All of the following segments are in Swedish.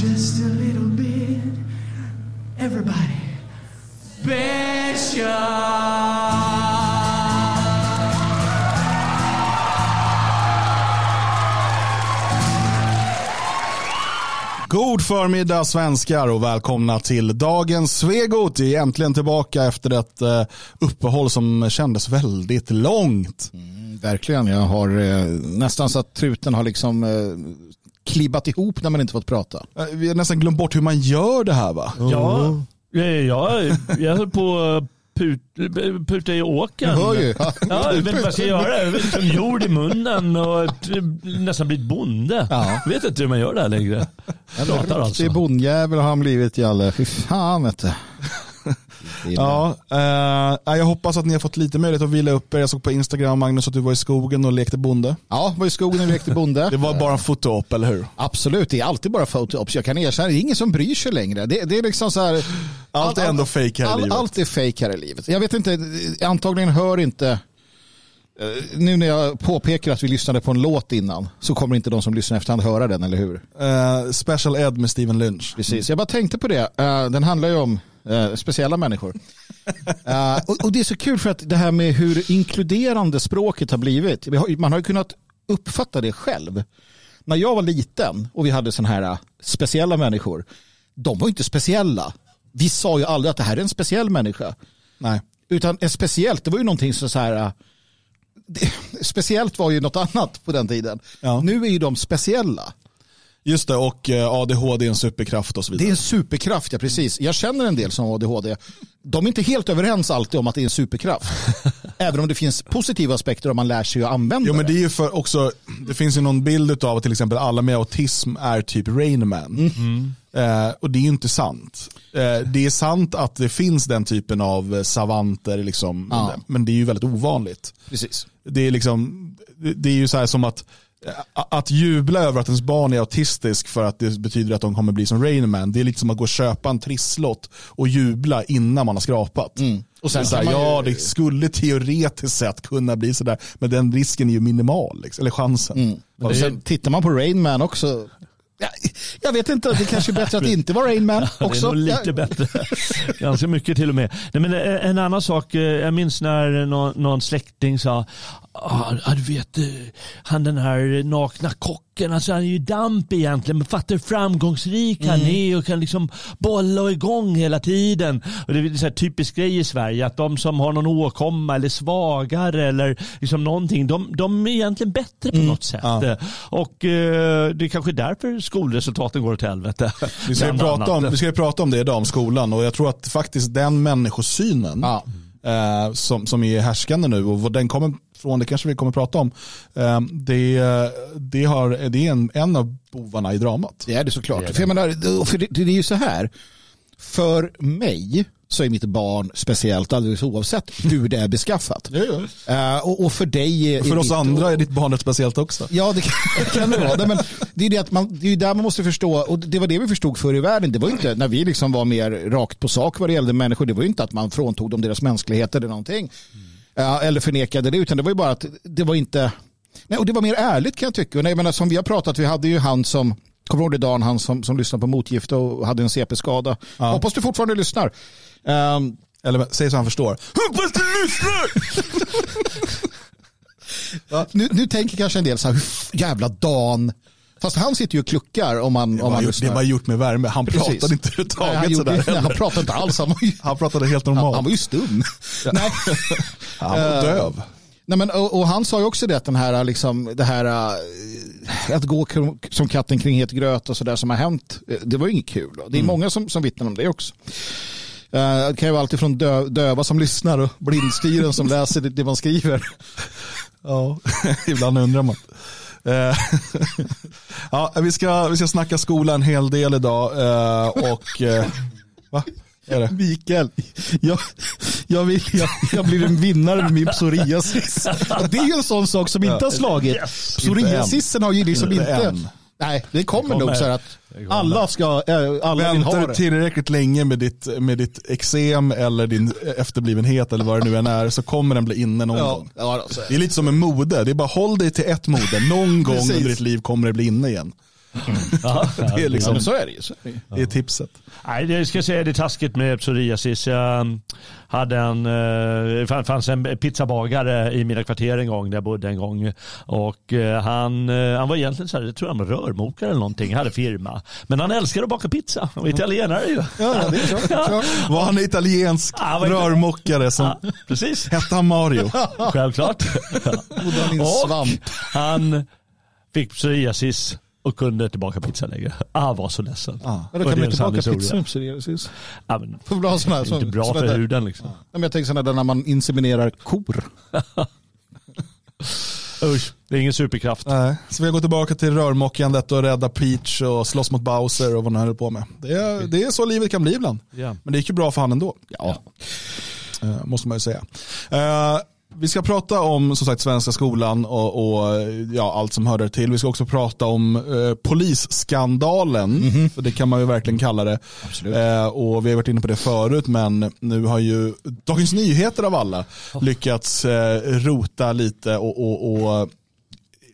just a little bit. Everybody, Bishop. God förmiddag svenskar och välkomna till dagens Svegot. Vi är äntligen tillbaka efter ett eh, uppehåll som kändes väldigt långt. Verkligen, jag har eh, nästan så att truten har liksom eh, klibbat ihop när man inte fått prata. Eh, Vi har nästan glömt bort hur man gör det här va? Ja, ja, ja jag höll på att put, puta i åkern. Jag hör ju. Ja, jag vet inte vad jag ska göra. Jag vet Liksom jord i munnen och nästan blivit bonde. Ja. Jag vet inte hur man gör det här längre. Pratar alltså. Det är bondjävel har han blivit Jalle. Fy fan vet du. Ja, eh, jag hoppas att ni har fått lite möjlighet att vila upp er. Jag såg på Instagram Magnus att du var i skogen och lekte bonde. Ja, var i skogen och lekte bonde. Det var bara en fotoop, eller hur? Absolut, det är alltid bara photoops. Jag kan erkänna, det är ingen som bryr sig längre. Det, det är liksom så här. Allt är ändå fake här i livet. Allt är fake här i livet. Jag vet inte, antagligen hör inte eh, nu när jag påpekar att vi lyssnade på en låt innan så kommer inte de som lyssnar efterhand höra den, eller hur? Eh, special Ed med Steven Lynch. Precis, jag bara tänkte på det. Eh, den handlar ju om eh, speciella människor. Eh, och, och det är så kul för att det här med hur inkluderande språket har blivit. Man har ju kunnat uppfatta det själv. När jag var liten och vi hade sådana här eh, speciella människor. De var ju inte speciella. Vi sa ju aldrig att det här är en speciell människa. Nej. Utan en speciellt, det var ju någonting som så här. eh, Det, speciellt var ju något annat på den tiden. Ja. Nu är ju de speciella. Just det, och eh, ADHD är en superkraft och så vidare. Det är en superkraft, ja precis. Jag känner en del som har ADHD. De är inte helt överens alltid om att det är en superkraft. Även om det finns positiva aspekter om man lär sig att använda Jo men det. är ju för också, det finns ju någon bild av att till exempel alla med autism är typ Rain Man. Eh, och det är ju inte sant. Eh, det är sant att det finns den typen av eh, savanter, liksom, Ja. men det är ju väldigt ovanligt. Precis. Det är, liksom, det- är ju så här som att att jubla över att ens barn är autistisk för att det betyder att de kommer bli som Rain Man, det är liksom att gå och köpa en trisslott och jubla innan man har skrapat. Och sen så här, kan man ju- ja, det skulle teoretiskt sett kunna bli sådär, men den risken är ju minimal, liksom, eller chansen. Mm. Och sen tittar man på Rain Man också. Ja, jag vet inte, det kanske är bättre att inte vara Rain Man Det är också. nog lite bättre. Ganska mycket till och med. Nej, men eh, en annan sak, eh, jag minns när någon, någon släkting sa, ja, du vet, eh, han den här nakna kocken, alltså han är ju damp egentligen, men fattar hur framgångsrik han är och kan liksom bolla igång hela tiden. Och det är här typisk grej i Sverige, att de som har någon åkomma eller svagare eller liksom någonting, de, de är egentligen bättre på något sätt. Och eh, det är kanske därför skolresultaten går åt helvete. Vi ska, ju prata om, vi ska prata om det idag, om skolan. Och jag tror att faktiskt den människosynen Ja. eh, som, som är härskande nu och den kommer från, det kanske vi kommer prata om. Eh, det, det, har, det är en, en av bovarna i dramat. Det är det såklart. För, jag menar, för det, det är ju så här. För mig så är mitt barn speciellt alldeles oavsett hur det är beskaffat. Eh, och, och för dig är För oss ditt- andra är ditt barn rätt speciellt också. Ja, det kan, det kan det vara. Nej, men det är det att man, det är ju där man måste förstå, och det var det vi förstod förr i världen. Det var ju inte, när vi liksom var mer rakt på sak vad det gällde människor, det var ju inte att man fråntog dem deras mänsklighet eller någonting. Ja, eller förnekade det, utan det var ju bara att det var inte, nej, och det var mer ärligt kan jag tycka. Nej, men som vi har pratat, vi hade ju han som, kommer du ihåg det Dan, han som, som lyssnade på motgifte och hade en CP-skada. Hoppas du fortfarande lyssnar. Ehm, Eller säg så han förstår. Hoppas du lyssnar! nu, nu tänker kanske en del så här, jävla Dan. Fast han sitter ju och kluckar om man, Det om man gjort, det lyssnar. var gjort med värme. Han Precis. pratade inte han, överhuvudtaget gjorde, sådär. nej, han pratade inte alls. Han ju, Han pratade helt han, normalt. han var ju stum. nej. Han var döv. Nej, men, och, och han sa ju också det att den här, liksom, det här äh, att gå som katten kring het gröt och sådär som har hänt, eh, det var ju inget kul. Det är många som, som vittnar om det också. Eh, Det kan ju vara alltid från dö, döva som lyssnar och blindstyren som läser det, det man skriver. Ja, ibland undrar man. Eh, ja, vi, ska, vi ska snacka skola en hel del idag. eh, Och, eh, va? Är det? Mikael, jag, jag, vill, jag, jag blir en vinnare med min psoriasis. Det är ju en sån sak som inte har slagit. Psoriasisen har ju liksom Inte inte... Nej, det kommer, kommer. nog så att alla ska, äh, alla vill ha Väntar det. tillräckligt länge med ditt, med ditt eksem eller din efterblivenhet eller vad det nu än är så kommer den bli inne någon Ja, gång. ja. Det är lite som en mode. Det är bara håll dig till ett mode. Någon gång under ditt liv kommer det bli inne igen. Ja, Det är liksom Ja, så är det ju. Det är tipset. Nej, det ska jag säga det är taskigt med psoriasis. Jag um, hade en, eh, det fanns en pizzabagare i mina kvarter en gång där jag bodde en gång. Och eh, han, eh, han var egentligen så här, jag tror han var rörmokare eller någonting, hade firma. Men han älskade att baka pizza. Han var italienare ju. Ja, ja, det är klart. klart. Var han italiensk Ja, han var rörmokare som Ja, precis, hette han Mario? självklart. Och svamp. han fick psoriasis och kunde inte baka pizza längre. Ah, var så ledsen. Ja. Men då kan det man inte baka pizza. Precis. Ja, men, Får ha såna här, det är inte bra såna för huden liksom. Ja, men jag tänker sådana där när man inseminerar kor. Usch, det är ingen superkraft. Nej, så vi går tillbaka till rörmokandet och rädda Peach och slåss mot Bowser och vad han höll på med. Det är, det är så livet kan bli ibland. Ja. Men det gick ju bra för han ändå. Ja. Eh, måste man ju säga. Eh, vi ska prata om som sagt svenska skolan och, och ja, allt som hör där till. Vi ska också prata om eh, polisskandalen, för det kan man ju verkligen kalla det. Eh, och vi har varit inne på det förut, men nu har ju Dagens Nyheter av alla lyckats eh, rota lite och, och, och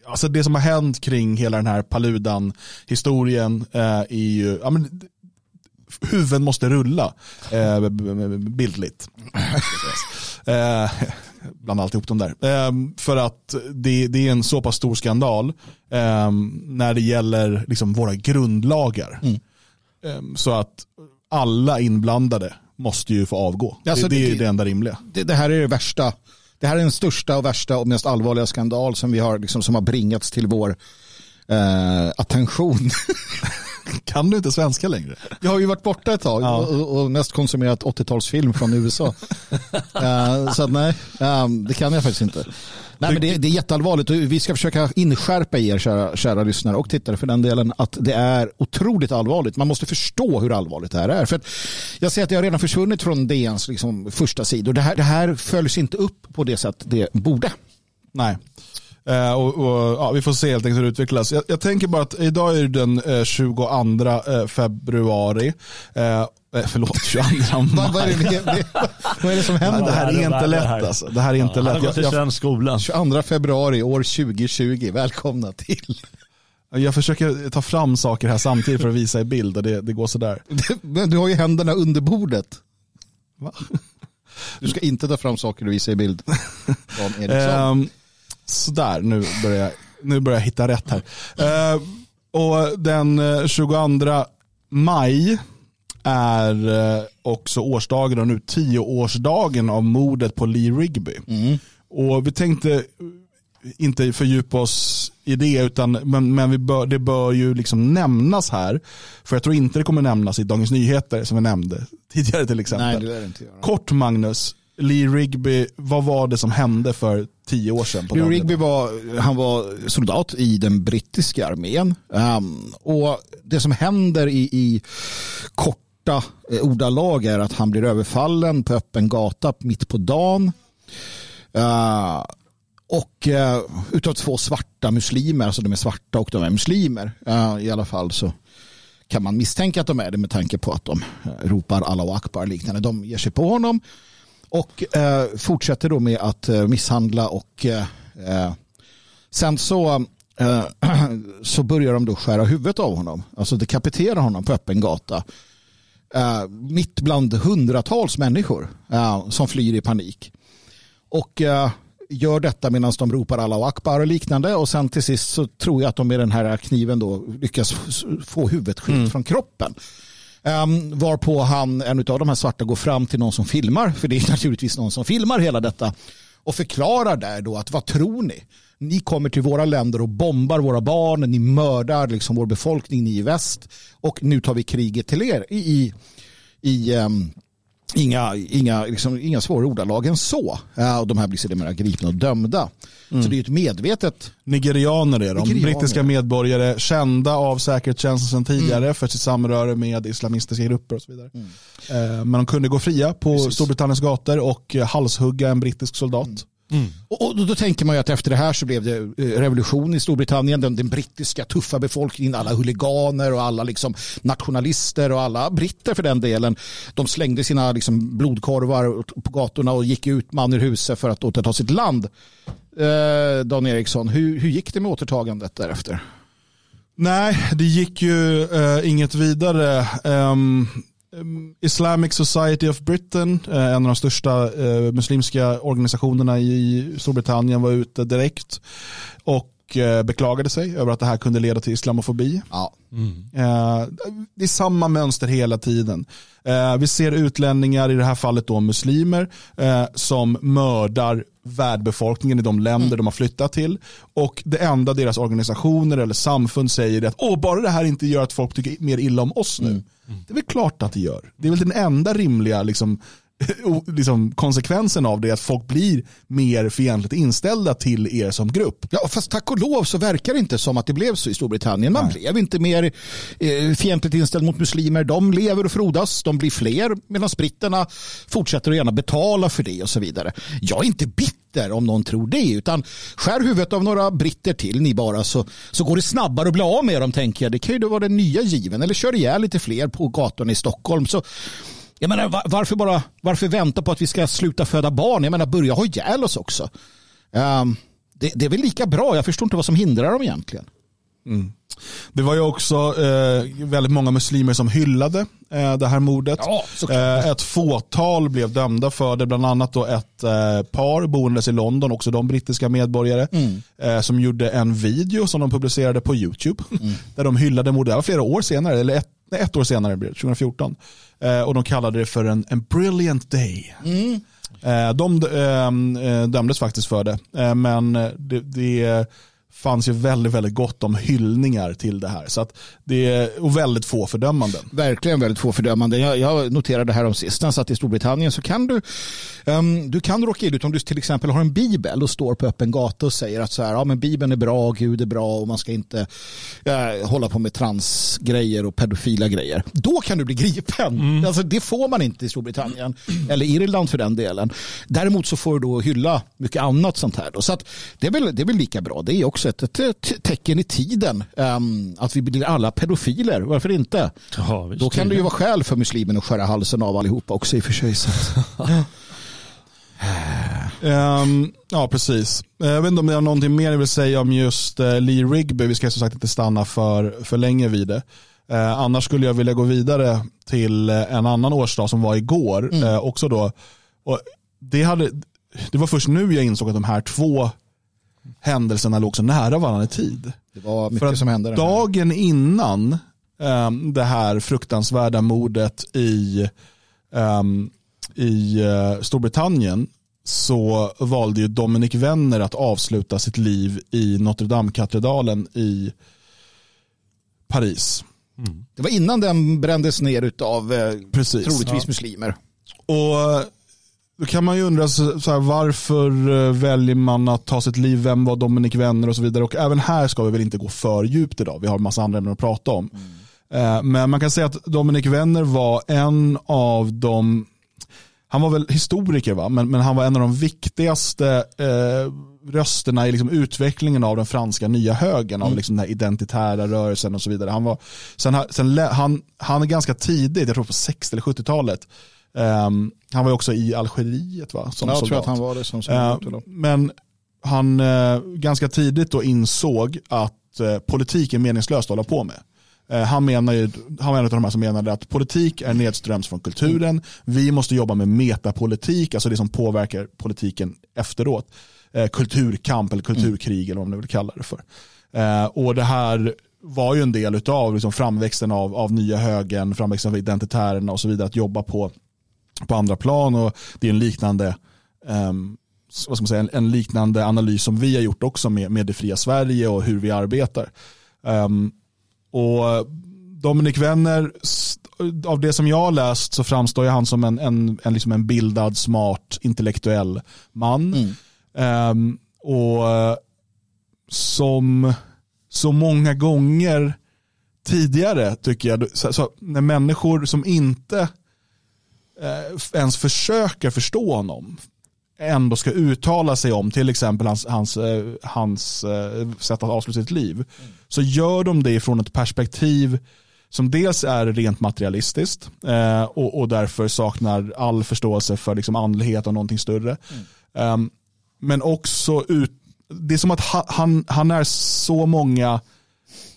alltså det som har hänt kring hela den här Paludan-historien eh, är ju, ja, men, huvuden måste rulla, eh, bildligt. eh, bland alltihop de där. Eh, för att det, det är en så pass stor skandal eh, när det gäller liksom våra grundlagar. Eh, så att alla inblandade måste ju få avgå. Alltså, det, det är ju det- det enda rimliga. Det, det här är det värsta. Det här är den största och värsta och mest allvarliga skandal som vi har liksom, som har bringats till vår eh, attention. Kan du inte svenska längre? Jag har ju varit borta ett tag Ja. och, och mest konsumerat 80-talsfilm från USA. Eh, så att nej, eh, det kan jag faktiskt inte. Nej, men det, det är jätteallvarligt och vi ska försöka inskärpa er kära, kära lyssnare och tittare för den delen att det är otroligt allvarligt. Man måste förstå hur allvarligt det här är. För att jag ser att det har redan försvunnit från DNs liksom, första sidor. Det här, det här följs inte upp på det sätt det borde. Nej. Eh, och, och, ja, vi får se helt enkelt hur det utvecklas. Jag, jag tänker bara att idag är det den eh, 22 eh, februari. Eh, eh, förlåt, 22 Vad, vad, är maj. det, vad är det som Nej, händer? det här är inte lätt det här- alltså. Det här är inte har lätt. Jag, jag, svensk skola. 22 februari år 2020. Välkomna till. jag försöker ta fram saker här samtidigt för att visa i bild och det, det går sådär. Men du har ju händerna under bordet. Va? Du ska inte ta fram saker du visar i bild. Dan Eriksson. Um, sådär, nu börjar, jag, nu börjar jag hitta rätt här. Eh, och den eh, 22 maj är eh, också årsdagen och nu tioårsdagen av mordet på Lee Rigby. Och vi tänkte inte fördjupa oss i det, utan, men, men vi bör, det bör ju liksom nämnas här. För jag tror inte det kommer nämnas i Dagens Nyheter som vi nämnde tidigare till exempel. Nej, det det inte göra. Kort Magnus, Lee Rigby, vad var det som hände för tio år sedan? Dagen? Rigby var, han var soldat i den brittiska armén. Um, och det som händer i, i korta eh, ordalag är att han blir överfallen på öppen gata mitt på dagen. Uh, och uh, utav två svarta muslimer, alltså de är svarta och de är muslimer uh, i alla fall så kan man misstänka att de är det med tanke på att de ropar Allahu Akbar och liknande. De ger sig på honom och eh, fortsätter då med att eh, misshandla och eh, eh, sen så, eh, så börjar de då skära huvudet av honom. Alltså dekapitera honom på öppen gata. Eh, mitt bland hundratals människor som flyr i panik. Och gör detta medan de ropar Allahu Akbar och liknande och sen till sist så tror jag att de med den här kniven då lyckas få huvudet skilt från kroppen. Um, varpå han, en av de här svarta går fram till någon som filmar, för det är naturligtvis någon som filmar hela detta, och förklarar där då att vad tror ni? Ni kommer till våra länder och bombar våra barn, ni mördar liksom vår befolkning, ni i väst, och nu tar vi kriget till er i, i, i um, inga, inga, liksom, inga svåra ordalag än så. Ja, och de här blir sedermera gripna och dömda. Så det är ett medvetet Nigerianer är de, Nigerianer. brittiska medborgare, kända av säkerhetstjänsten sedan tidigare för sitt samröre med islamistiska grupper och så vidare. Eh, Men de kunde gå fria på Precis. Storbritanniens gator och halshugga en brittisk soldat. Och, och då, då tänker man ju att efter det här så blev det eh, revolution i Storbritannien. Den, den brittiska tuffa befolkningen, alla huliganer och alla liksom nationalister och alla britter för den delen. De slängde sina liksom blodkorvar på gatorna och gick ut man ur huset för att återta sitt land. Eh, Dan Eriksson, hur, hur gick det med återtagandet därefter? Nej, det gick ju eh, inget vidare. Um, Islamic Society of Britain, eh, en av de största eh, muslimska organisationerna i Storbritannien var ute direkt och eh, beklagade sig över att det här kunde leda till islamofobi. Ja. Eh, det är samma mönster hela tiden. Vi ser utlänningar, i det här fallet då muslimer, som mördar värdbefolkningen i de länder de har flyttat till. Och det enda deras organisationer eller samfund säger är att Åh, bara det här inte gör att folk tycker mer illa om oss nu. Det är väl klart att det gör. Det är väl den enda rimliga liksom, liksom, konsekvensen av det att folk blir mer fientligt inställda till er som grupp. Ja, fast tack och lov så verkar det inte som att det blev så i Storbritannien. Man blev inte mer eh, fientligt inställd mot muslimer. De lever och frodas, de blir fler medan britterna fortsätter att gärna betala för det och så vidare. Jag är inte bitter om någon tror det, utan skär huvudet av några britter till ni bara så, så går det snabbare att bli av med dem tänker jag. Det kan ju då vara den nya given eller kör ihjäl lite fler på gatorna i Stockholm. Så jag menar, va- varför, bara, varför vänta på att vi ska sluta föda barn? Jag menar, börja ha ihjäl oss också. Ehm, det, det är väl lika bra. Jag förstår inte vad som hindrar dem egentligen. Det var ju också eh, väldigt många muslimer som hyllade eh, det här mordet. Ja, eh, ett fåtal blev dömda för det, bland annat då ett eh, par boendes i London, också de brittiska medborgare, Mm. eh, som gjorde en video som de publicerade på YouTube, Mm. där de hyllade mordet, det var flera år senare, eller ett, nej, ett år senare, blir det, 2014. Eh, och de kallade det för en, en brilliant day. Mm. Eh, de eh, dömdes faktiskt för det, men det, det fanns ju väldigt, väldigt gott om hyllningar till det här. Så att det är, och väldigt få fördömanden. Verkligen väldigt få fördömanden. Jag, jag noterade här om sistens att i Storbritannien så kan du, ehm, du kan råka illa ut om du till exempel har en bibel och står på öppen gata och säger att så här, ja, men bibeln är bra, Gud är bra och man ska inte eh, hålla på med transgrejer och pedofila grejer. Då kan du bli gripen. Alltså, det får man inte i Storbritannien eller Irland för den delen. Däremot så får du då hylla mycket annat sånt här. Då. Så att det, är väl, det är väl lika bra. Det är också ett, ett, tecken i tiden ehm, att vi blir alla pedofiler. Varför inte? Ja, visst. Då kan det ju vara skäl för muslimen att skära halsen av allihopa också i och för sig. Ehm, ja, precis. Eh, Jag vet inte om det är någonting mer jag vill säga om just eh, Lee Rigby. Vi ska som sagt inte stanna för, för länge vid det. Eh, annars skulle jag vilja gå vidare till en annan årsdag som var igår. Eh, också då. Och det, hade, det var först nu jag insåg att de här två händelserna låg så nära varandra i tid. Det var För mycket att som hände. Dagen innan ehm, det här fruktansvärda mordet i, ehm, i eh, Storbritannien så valde ju Dominic Wenner att avsluta sitt liv i Notre Dame-katedralen i Paris. Det var innan den brändes ner av eh, Precis. troligtvis muslimer. Och då kan man ju undra så så här, varför eh, väljer man att ta sitt liv, vem var Dominic Wenner och så vidare. Och även här ska vi väl inte gå för djupt idag, vi har en massa andra ämnen att prata om. Eh, Men man kan säga att Dominic Wenner var en av de, han var väl historiker va, men, men han var en av de viktigaste eh, rösterna i liksom utvecklingen av den franska nya högern, av liksom den här identitära rörelsen och så vidare. Han, var, sen, sen, han, han är ganska tidigt, jag tror på 60 eller 70-talet, Ehm, han var också i Algeriet va? Som Jag soldat. tror att han var det som soldat. eller? men han eh, ganska tidigt då insåg att eh, politik är meningslöst att hålla på med. Eh, han, menar ju, han var en av de här som menade att politik är nedströms från kulturen. Vi måste jobba med metapolitik, alltså det som påverkar politiken efteråt. Kulturkamp eller kulturkrig eller vad man vill kalla det för. Och det här var ju en del av liksom framväxten av, av nya högern, framväxten av identitärerna och så vidare, att jobba på på andra plan och det är en liknande ehm, vad ska man säga, en, en liknande analys som vi har gjort också med, med det fria Sverige och hur vi arbetar. Ehm, och Dominic Wenner, av det som jag har läst så framstår han som en, en, en, liksom en bildad, smart, intellektuell man. Ehm, och eh, som så många gånger tidigare tycker jag, så, så, när människor som inte eh, ens försöker förstå honom ändå ska uttala sig om till exempel hans, hans, eh, hans eh, sätt att avsluta sitt liv så gör de det från ett perspektiv som dels är rent materialistiskt eh, och, och därför saknar all förståelse för liksom andlighet och någonting större. Ehm, men också ut, det är som att ha, han, han är så många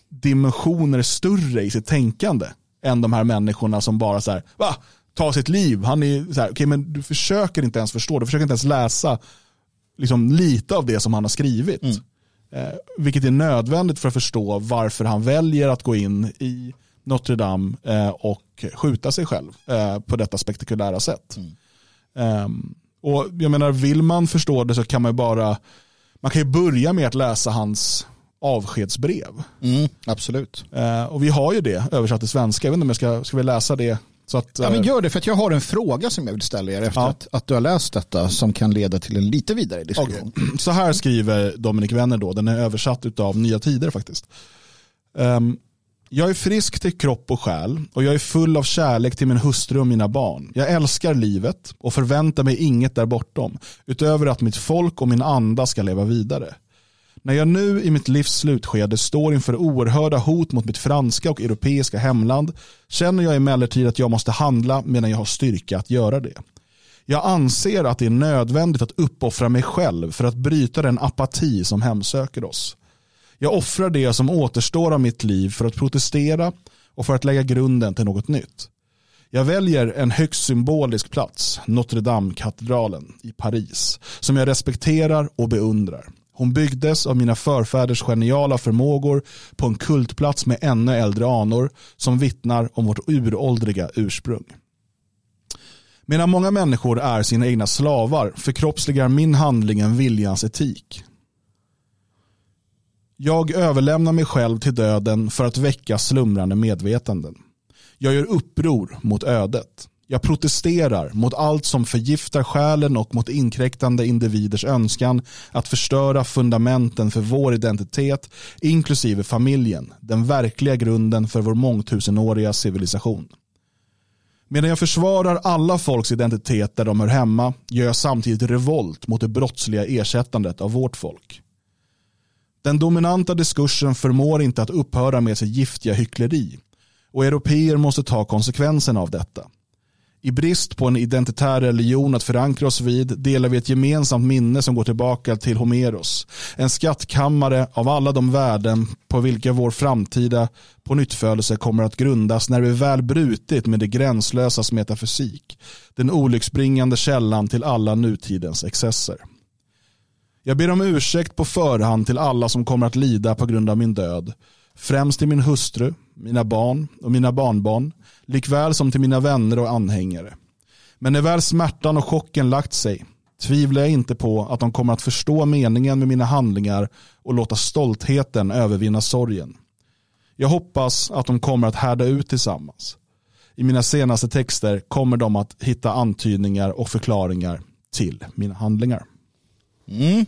dimensioner större i sitt tänkande än de här människorna som bara så här, va? Ta sitt liv. Han är så här, okay, men du försöker inte ens förstå, du försöker inte ens läsa liksom, lite av det som han har skrivit. Mm. Eh, vilket är nödvändigt för att förstå varför han väljer att gå in i Notre Dame eh, och skjuta sig själv eh, på detta spektakulära sätt. Ehm, och jag menar, vill man förstå det så kan man ju bara, man kan ju börja med att läsa hans avskedsbrev. Mm, absolut. Eh, och vi har ju det översatt till svenska, jag vet inte om jag ska, ska vi läsa det? Att, Ja, men eh, gör det, för att jag har en fråga som jag vill ställa er efter Ja. att, att du har läst detta som kan leda till en lite vidare diskussion. Okej. Så här skriver Dominik Wenner då, den är översatt av Nya Tider faktiskt. Ehm, jag är frisk till kropp och själ och jag är full av kärlek till min hustru och mina barn. Jag älskar livet och förväntar mig inget där bortom, utöver att mitt folk och min anda ska leva vidare. När jag nu i mitt livs slutskede står inför oerhörda hot mot mitt franska och europeiska hemland känner jag emellertid att jag måste handla medan jag har styrka att göra det. Jag anser att det är nödvändigt att uppoffra mig själv för att bryta den apati som hemsöker oss. Jag offrar det som återstår av mitt liv för att protestera och för att lägga grunden till något nytt. Jag väljer en högst symbolisk plats, Notre Dame-katedralen i Paris, som jag respekterar och beundrar. Hon byggdes av mina förfäders geniala förmågor på en kultplats med ännu äldre anor som vittnar om vårt uråldriga ursprung. Medan många människor är sina egna slavar förkroppsligar min handling en viljans etik. Jag överlämnar mig själv till döden för att väcka slumrande medvetanden. Jag gör uppror mot ödet. Jag protesterar mot allt som förgiftar själen och mot inkräktande individers önskan att förstöra fundamenten för vår identitet, inklusive familjen, den verkliga grunden för vår mångtusenåriga civilisation. Medan jag försvarar alla folks identitet där de hör hemma gör jag samtidigt revolt mot det brottsliga ersättandet av vårt folk. Den dominanta diskursen förmår inte att upphöra med sitt giftiga hyckleri och europeer måste ta konsekvenserna av detta. I brist på en identitär religion att förankra oss vid delar vi ett gemensamt minne som går tillbaka till Homeros. En skattkammare av alla de värden på vilka vår framtida pånyttfödelse kommer att grundas när vi väl brutit med det gränslösas metafysik. Den olycksbringande källan till alla nutidens excesser. Jag ber om ursäkt på förhand till alla som kommer att lida på grund av min död. Främst till min hustru, mina barn och mina barnbarn, likväl som till mina vänner och anhängare. Men när väl smärtan och chocken lagt sig tvivlar jag inte på att de kommer att förstå meningen med mina handlingar och låta stoltheten övervinna sorgen. Jag hoppas att de kommer att härda ut tillsammans. I mina senaste texter kommer de att hitta antydningar och förklaringar till mina handlingar. Mm.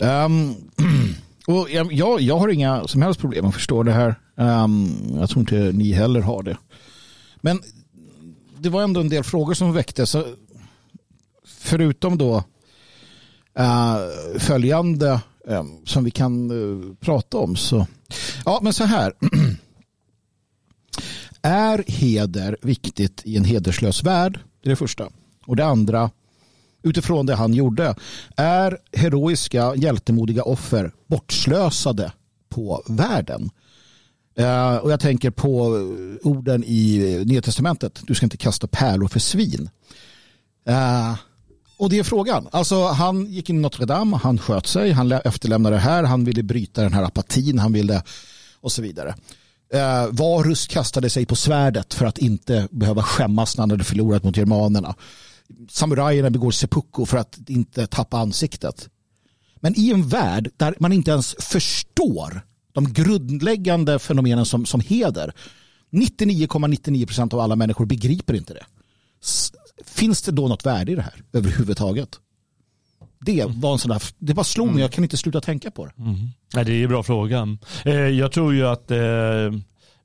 Um, och jag, jag, jag har inga som helst problem att förstå det här. Um, jag tror inte ni heller har det. Men det var ändå en del frågor som väcktes. Förutom då uh, följande um, som vi kan uh, prata om. Så, ja, men så här. Är heder viktigt i en hederslös värld? Det är det första. Och det andra, utifrån det han gjorde, är heroiska, hjältemodiga offer bortslösade på världen? Eh, och jag tänker på orden i Nya Testamentet. Du ska inte kasta pärlor för svin. Eh, och det är frågan. Alltså, han gick in i Notre Dame, han sköt sig, han efterlämnade det här, han ville bryta den här apatin, han ville och så vidare. Eh, Varus kastade sig på svärdet för att inte behöva skämmas när han hade förlorat mot germanerna. Samurajerna begår seppuku för att inte tappa ansiktet. Men i en värld där man inte ens förstår de grundläggande fenomenen som, som heder. 99,99 procent av alla människor begriper inte det. Finns det då något värde i det här överhuvudtaget? Det var en sån där, det bara slog mig, jag kan inte sluta tänka på det. Nej, det är en bra fråga. Eh, Jag tror ju att eh,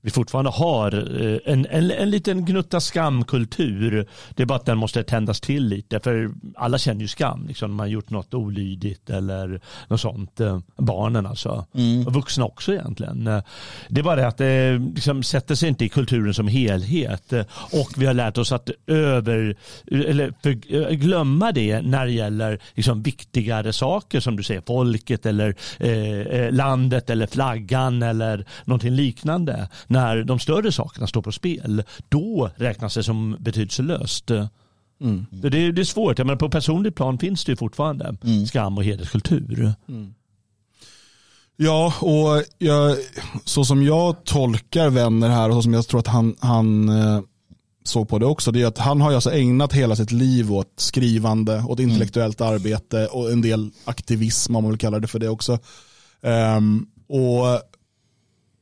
vi fortfarande har eh, en, en, en liten gnutta skamkultur. Det är bara att den måste tändas till lite. För alla känner ju skam liksom, man gjort något olydigt eller något sånt. Eh, Barnen alltså. Och vuxna också egentligen. Eh, Det är bara det att det liksom sätter sig inte i kulturen som helhet. Och vi har lärt oss att över, eller för, glömma det när det gäller liksom viktigare saker som du säger. Folket eller eh, landet eller flaggan eller någonting liknande när de större sakerna står på spel, då räknas det som betydelselöst. Det, är, det är svårt, men på personligt plan finns det ju fortfarande skam och hederskultur. Ja, och jag, så som jag tolkar vänner här och så som jag tror att han, han eh, såg på det också, det är att han har alltså ägnat hela sitt liv åt skrivande, åt intellektuellt arbete och en del aktivism om man vill kalla det för det också. Ehm, och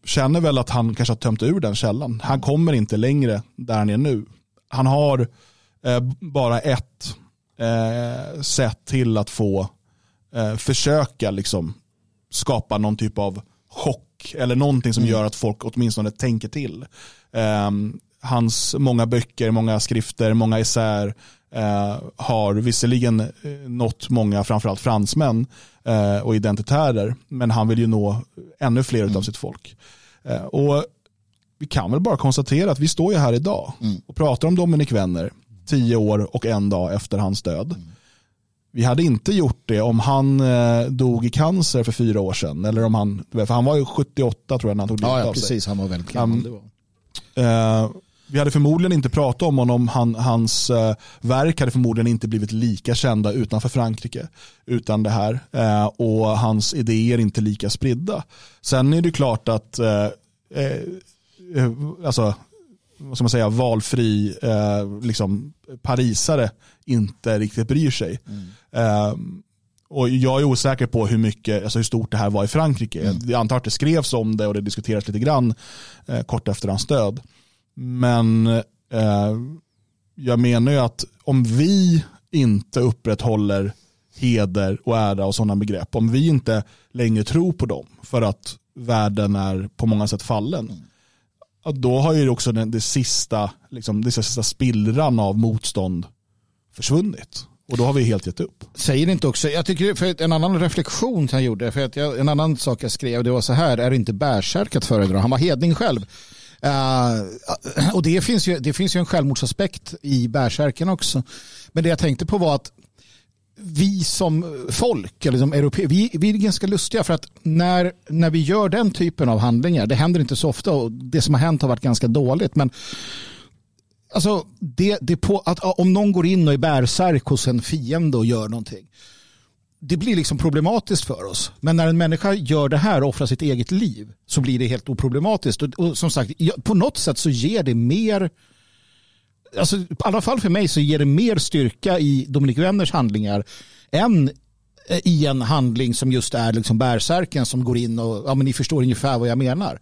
känner väl att han kanske har tömt ur den källan. Han kommer inte längre där han är nu. Han har eh, bara ett eh, sätt till att få eh, försöka liksom skapa någon typ av chock eller någonting som gör att folk åtminstone tänker till. Ehm, hans många böcker, många skrifter, många essäer eh, har visserligen eh, nått många, framförallt fransmän eh, och identitärer, men han vill ju nå ännu fler av sitt folk. Eh, och vi kan väl bara konstatera att vi står ju här idag och pratar om Dominic Wenner tio år och en dag efter hans död. Vi hade inte gjort det om han eh, dog i cancer för fyra år sedan. Eller om han, för han var ju 78 tror jag när han tog livet Ja, ja av sig. precis. Han var väldigt gammal. Um, vi hade förmodligen inte pratat om honom. Han, hans eh, verk hade förmodligen inte blivit lika kända utanför Frankrike utan det här. Eh, och hans idéer inte lika spridda. Sen är det klart att eh, eh, eh, alltså, vad ska man säga, valfri eh, liksom, parisare inte riktigt bryr sig. Eh, och jag är osäker på hur, mycket, alltså hur stort det här var i Frankrike. Jag antar att det skrevs om det och det diskuterades lite grann eh, kort efter hans död. Men eh, jag menar ju att om vi inte upprätthåller heder och ära och sådana begrepp, om vi inte längre tror på dem för att världen är på många sätt fallen, ja, då har ju också den, det sista, liksom, det sista spillran av motstånd försvunnit. Och då har vi helt gett upp. Säger inte också, jag tycker för en annan reflektion han gjorde, för att jag, en annan sak jag skrev, det var så här, är det inte bärsärk att föredra? Han var hedning själv. Uh, och det finns, ju, det finns ju en självmordsaspekt i bärsärken också. Men det jag tänkte på var att vi som folk, eller som europeer, vi, vi är ganska lustiga för att när, när vi gör den typen av handlingar, det händer inte så ofta och det som har hänt har varit ganska dåligt, men Alltså, det, det på, att, om någon går in och är bärsärk hos en fiende och gör någonting. Det blir liksom problematiskt för oss. Men när en människa gör det här och offrar sitt eget liv så blir det helt oproblematiskt. Och, och som sagt, på något sätt så ger det mer Alltså, I alla fall för mig så ger det mer styrka i Dominik Wenners handlingar än eh, i en handling som just är liksom bärsärken som går in och ja, men ni förstår ungefär vad jag menar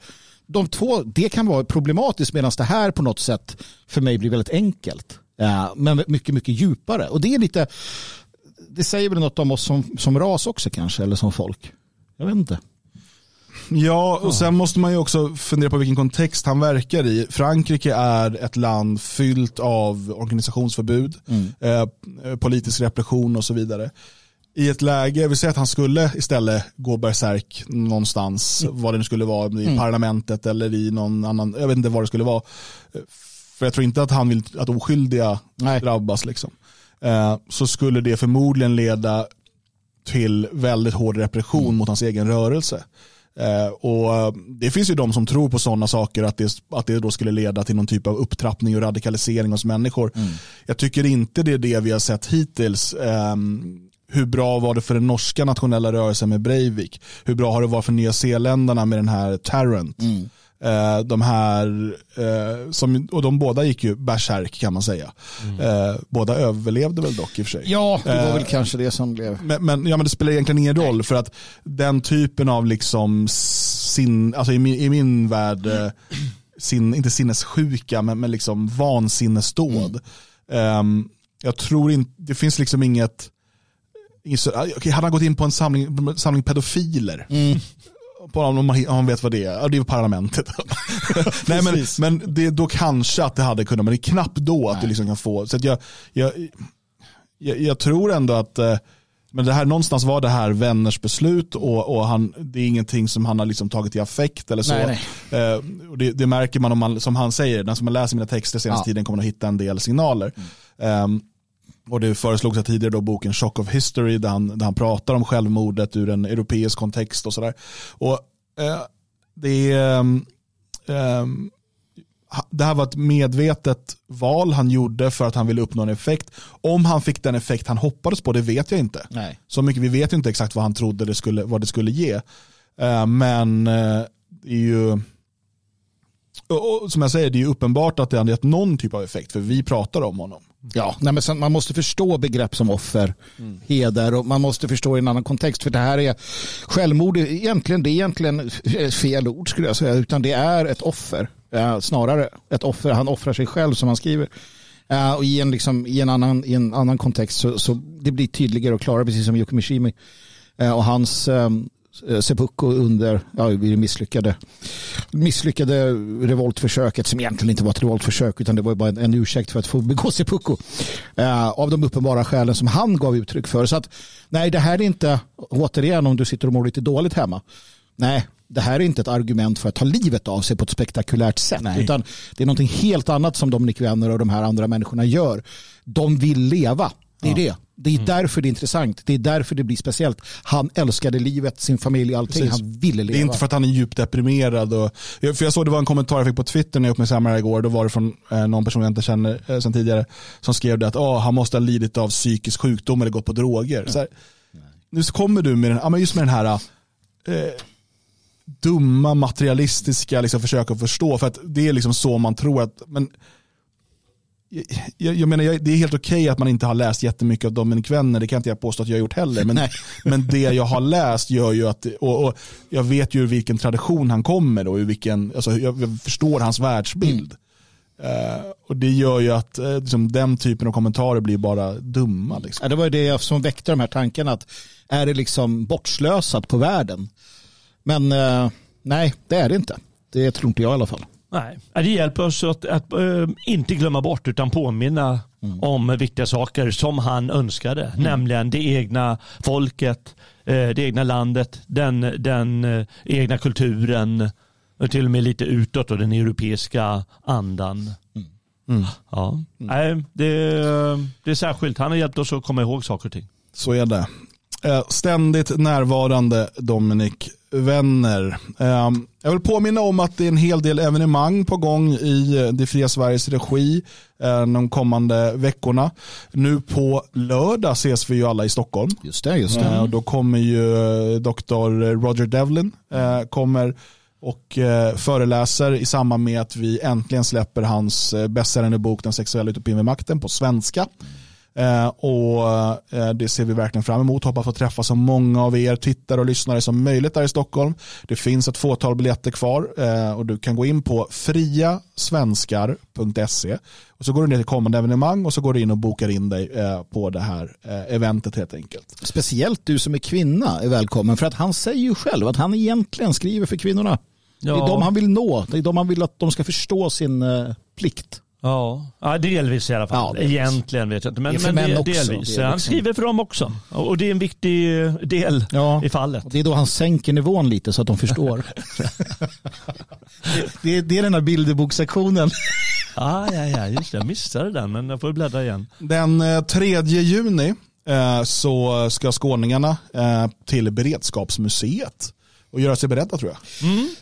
de två, det kan vara problematiskt medan det här på något sätt för mig blir väldigt enkelt. Ja, men mycket, mycket djupare. Och det är lite, det säger väl något om oss som, som ras också kanske, eller som folk. Jag vet inte. Ja, och sen måste man ju också fundera på vilken kontext han verkar i. Frankrike är ett land fyllt av organisationsförbud, eh, politisk repression och så vidare. I ett läge, vi säger att han skulle istället gå bärsärk någonstans, vad det nu skulle vara, i parlamentet eller i någon annan, jag vet inte vad det skulle vara. För jag tror inte att han vill att oskyldiga Nej. drabbas. Liksom. Eh, så skulle det förmodligen leda till väldigt hård repression mot hans egen rörelse. Eh, och eh, Det finns ju de som tror på sådana saker, att det, att det då skulle leda till någon typ av upptrappning och radikalisering hos människor. Jag tycker inte det är det vi har sett hittills. Ehm, hur bra var det för den norska nationella rörelsen med Breivik? Hur bra har det varit för Nya Zeeländarna med den här Tarrant? Eh, de här, eh, som, och de båda gick ju bärsärk kan man säga. Eh, båda överlevde väl dock i och för sig. Ja, det var Eh, väl kanske det som blev... men, men, ja, men det spelar egentligen ingen roll för att den typen av liksom sin, alltså i min, i min värld, eh, sin, inte sinnessjuka men, men liksom vansinnesdåd. Ehm, jag tror inte, det finns liksom inget, inget så, okej, hade han gått in på en samling, samling pedofiler på man, om man vet vad det är, ja, det är parlamentet. Nej, men, men det, då kanske att det hade kunnat, men det är knappt då att Nej. du liksom kan få. Så jag, jag, jag, jag tror ändå att eh, men det här, någonstans var det här vänners beslut och, och han, det är ingenting som han har liksom tagit i affekt eller så. Nej, Eh, och det, det märker man om man, som han säger, den som läst mina texter senaste Ja. tiden kommer att hitta en del signaler. Ehm, och det föreslogs att tidigare då boken Shock of History där han, där han pratar om självmordet ur en europeisk kontext och sådär. Och eh, det är, ha- det här var ett medvetet val han gjorde för att han ville uppnå en effekt. Om han fick den effekt han hoppades på, det vet jag inte. Nej. Så mycket, vi vet ju inte exakt vad han trodde det skulle, vad det skulle ge. Eh, men eh, det är ju, och, och, som jag säger, det är ju uppenbart att det har gett någon typ av effekt, för vi pratar om honom. Ja, nej, men sen, man måste förstå begrepp som offer, heder och man måste förstå i en annan kontext. För det här är självmord, egentligen, det är egentligen fel ord skulle jag säga, utan det är ett offer. Eh, snarare ett offer, han offrar sig själv som han skriver. Eh, och i en, liksom, i en, annan, i en annan kontext så, så det blir tydligare och klarare, precis som Yoko Mishimi. Eh, och hans eh, seppuku under ja, det misslyckade, misslyckade revoltförsöket som egentligen inte var ett revoltförsök utan det var bara en, en ursäkt för att få begå seppuku. Eh, av de uppenbara skälen som han gav uttryck för. Så att nej, det här är inte, återigen om du sitter och mår lite dåligt hemma. Nej, det här är inte ett argument för att ta livet av sig på ett spektakulärt sätt. Nej. Utan det är någonting helt annat som Dominik Wenner och de här andra människorna gör. De vill leva. Det är det. Det är därför det är intressant. Det är därför det blir speciellt. Han älskade livet, sin familj, allting. Precis. Han ville leva. Det är inte för att han är djupt deprimerad. Och, för jag såg det var en kommentar jag fick på Twitter när jag uppmärksammade det igår. Då var det från eh, någon person jag inte känner eh, sedan tidigare. Som skrev det att oh, han måste ha lidit av psykisk sjukdom eller gått på droger. Så här, nu så kommer du med den, ja, men just med den här eh, dumma materialistiska liksom, försök att förstå. För att det är liksom så man tror att, men jag, jag menar, jag, det är helt okej att man inte har läst jättemycket av Dominic Wenner, det kan inte jag påstå att jag har gjort heller. Men, men det jag har läst gör ju att, och, och jag vet ju ur vilken tradition han kommer och ur vilken, alltså, jag, jag förstår hans världsbild. Eh, och det gör ju att eh, liksom, den typen av kommentarer blir bara dumma. Liksom. Ja, det var ju det som väckte de här tankarna. Att är det liksom bortslösat på världen? Men eh, nej, det är det inte. Det tror inte jag i alla fall. Nej, det hjälper oss att, att äh, inte glömma bort utan påminna om viktiga saker som han önskade. Nämligen det egna folket, eh, det egna landet, den, den eh, egna kulturen och till och med lite utåt och den europeiska andan. Ja. Nej, det, det är särskilt. Han har hjälpt oss att komma ihåg saker och ting. Så är det. Ständigt närvarande Dominik Wenner. Eh, Jag vill påminna om att det är en hel del evenemang på gång i eh, Det fria Sveriges regi eh, de kommande veckorna. Nu på lördag ses vi ju alla i Stockholm. Just det, just Eh, Och då kommer ju Dr. Roger Devlin kommer och föreläser i samband med att vi äntligen släpper hans bästsäljande bok Den sexuella utopin vid makten på svenska. Eh, och eh, Det ser vi verkligen fram emot. Hoppas få träffa så många av er tittare och lyssnare som möjligt där i Stockholm. Det finns ett fåtal biljetter kvar eh, och du kan gå in på friasvenskar.se och så går du ner till kommande evenemang och så går du in och bokar in dig på det här eventet helt enkelt. Speciellt du som är kvinna är välkommen. För att han säger ju själv att han egentligen skriver för kvinnorna. Det är Ja. de han vill nå. Det är de han vill att de ska förstå sin plikt. Ja, ja delvis i alla fall. Ja. Egentligen vet jag inte. Men, men också. delvis. Han liksom- skriver för dem också. Och det är en viktig eh, del Ja. i fallet. Det är då han sänker nivån lite så att de förstår. det, är, det är den här bilderbokssektionen. Ah, ja, ja, just det. Jag missade den, men jag får bläddra igen. Den eh, 3 juni eh, så ska skåningarna eh, till Beredskapsmuseet och göra sig beredda tror jag.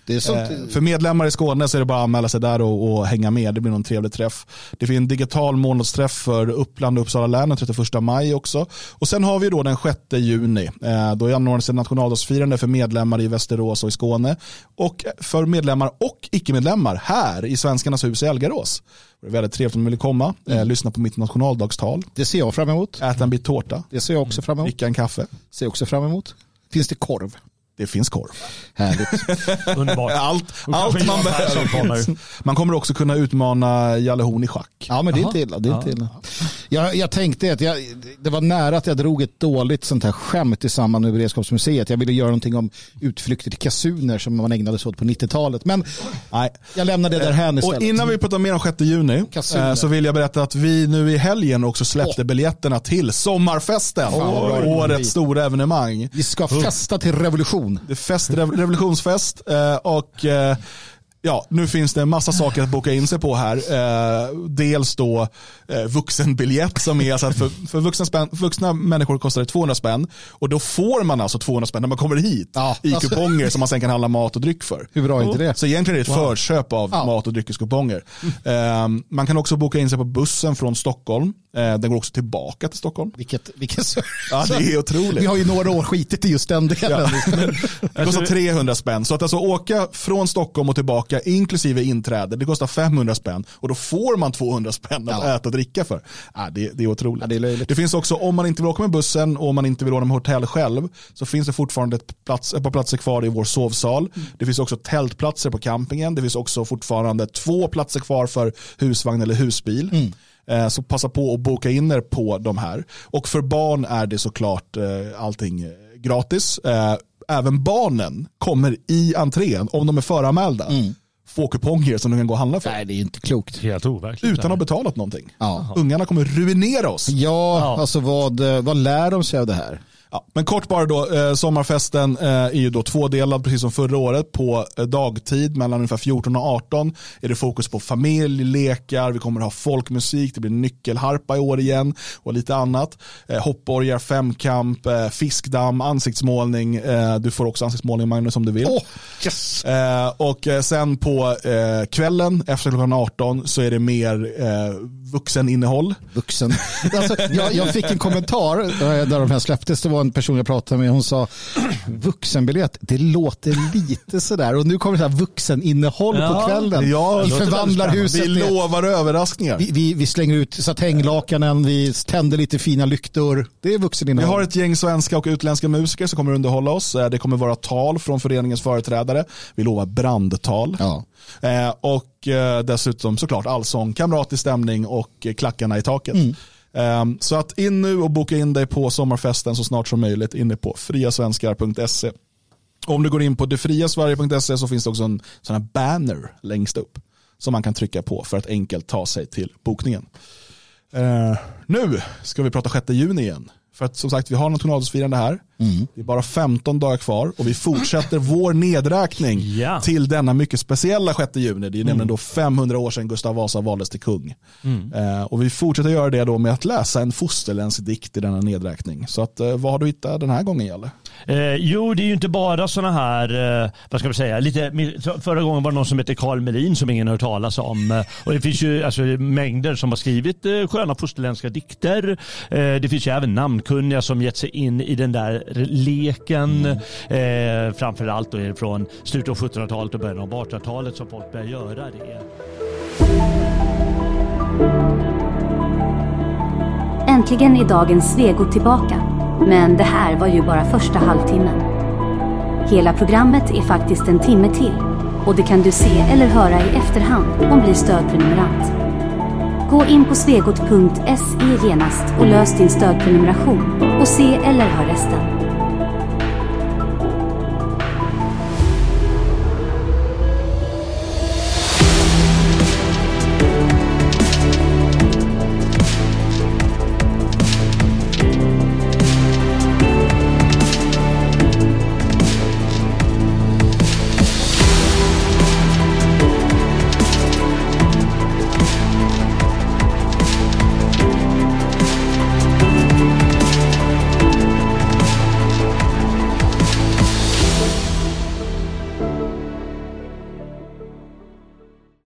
Det är sånt. Eh, För medlemmar i Skåne så är det bara att anmäla sig där och, och hänga med. Det blir någon trevlig träff. Det finns en digital månadsträff för Uppland och Uppsala län den 31 maj också. Och sen har vi då den 6 juni. Eh, Då anordnas ett nationaldagsfirande för medlemmar i Västerås och i Skåne. Och för medlemmar och icke-medlemmar här i Svenskarnas hus i Elgarås. Det är väldigt trevligt om ni vill komma. Eh, lyssna på mitt nationaldagstal. Det ser jag fram emot. Äta en bit tårta. Det ser jag också fram emot. Dricka en kaffe. Ser jag också fram emot. Finns det korv? Det finns korv. Härligt. Underbart. Allt, allt man behöver. Man kommer också kunna utmana Jalle Horn i schack. Ja, men det är inte illa. Det, är inte illa. Jag, jag tänkte att jag, det var nära att jag drog ett dåligt sånt här skämt i samband med Beredskapsmuseet. Jag ville göra någonting om utflykter till kasuner som man ägnade sig åt på 90-talet. Men Nej. jag lämnar det därhän istället. Och innan vi pratar mer om 6 juni Kasuner. eh, så vill jag berätta att vi nu i helgen också släppte biljetterna till Sommarfesten. bli. Årets stora evenemang. Vi ska festa till revolution revolution. Det är fest, revolutionsfest eh, och eh, Ja, nu finns det en massa saker att boka in sig på här. Eh, dels då eh, vuxenbiljett som är alltså att för, för vuxna, spänn, vuxna människor kostar det 200 spänn och då får man alltså 200 spänn när man kommer hit Ja, i alltså- kuponger som man sen kan handla mat och dryck för. Hur bra är inte det? Så egentligen är det ett förköp av Ja. mat och dryckeskuponger. Eh, man kan också boka in sig på bussen från Stockholm. Eh, den går också tillbaka till Stockholm. Vilket, vilken Ja, det är otroligt. Vi har ju några år skitit i just den delen. Det kostar 300 spänn. Så att alltså åka från Stockholm och tillbaka inklusive inträde, det kostar 500 spänn. Och då får man 200 spänn att Ja. äta och dricka för. Ja, det, det är otroligt. Ja, det är löjligt. finns också, om man inte vill åka med bussen och om man inte vill ordna med hotell själv, så finns det fortfarande ett, plats, ett par platser kvar i vår sovsal. Mm. Det finns också tältplatser på campingen. Det finns också fortfarande två platser kvar för husvagn eller husbil. Mm. Eh, Så passa på att boka in er på de här. Och för barn är det såklart eh, allting eh, gratis. Även barnen kommer i entrén, om de är föranmälda, få kuponger som de kan gå och handla för. Nej, det är inte klokt. Helt overkligt. Utan att ha betalat någonting. Ja. Ungarna kommer ruinera oss. Ja, Ja. alltså vad, vad lär de sig av det här? Ja, men kort bara då, eh, sommarfesten eh, är ju då tvådelad precis som förra året. På eh, dagtid mellan ungefär 14 och 18 är det fokus på familj, lekar, vi kommer ha folkmusik, det blir nyckelharpa i år igen och lite annat. Eh, hoppborgar, femkamp, eh, fiskdamm, ansiktsmålning. Du får också ansiktsmålning Magnus om du vill. Åh, yes! Och sen på kvällen efter klockan 18 så är det mer eh, vuxeninnehåll. Vuxen. Alltså, jag, jag fick en kommentar där de här släpptes. Det var en person jag pratade med. Hon sa vuxenbiljett, det låter lite sådär. Och nu kommer det här vuxeninnehåll på Ja, kvällen. ja, vi förvandlar huset. Vi med- lovar överraskningar. Vi, vi, vi slänger ut satänglakanen, vi tänder lite fina lyktor. Det är Vi vuxeninnehåll. har ett gäng svenska och utländska musiker som kommer att underhålla oss. Eh, Det kommer vara tal från föreningens företrädare. Vi lovar brandtal. Ja. Eh, Och eh, dessutom såklart allsång, kamratig stämning och klackarna i taket. Ehm, så att in nu och boka in dig på sommarfesten så snart som möjligt inne på friasvenskar.se. Om du går in på detfriasverige.se så finns det också en sån här banner längst upp som man kan trycka på för att enkelt ta sig till bokningen. Ehm, nu ska vi prata 6 juni igen. För att som sagt, vi har nationaldagsfirande här. Det är bara 15 dagar kvar och vi fortsätter vår nedräkning Ja. till denna mycket speciella 6 juni. Det är nämligen då 500 år sedan Gustav Vasa valdes till kung. Eh, och vi fortsätter göra det då med att läsa en fosterländsk dikt i denna nedräkning. Så att, eh, vad har du hittat den här gången Jalle? Eh, jo, det är ju inte bara sådana här, eh, vad ska vi säga, lite, förra gången var det någon som hette Carl Melin som ingen har hört talas om. Eh, och det finns ju alltså, mängder som har skrivit eh, sköna fosterländska dikter. Eh, det finns ju även namnkunniga som gett sig in i den där leken. Eh, framförallt då är det från slutet av 1700-talet och början av 1800-talet som folk börjar göra det. Äntligen är dagens Svego tillbaka. Men det här var ju bara första halvtimmen. Hela programmet är faktiskt en timme till. Och det kan du se eller höra i efterhand om blir stödprenumerant. Gå in på svegot.se genast och lös din stödprenumeration och se eller hör resten.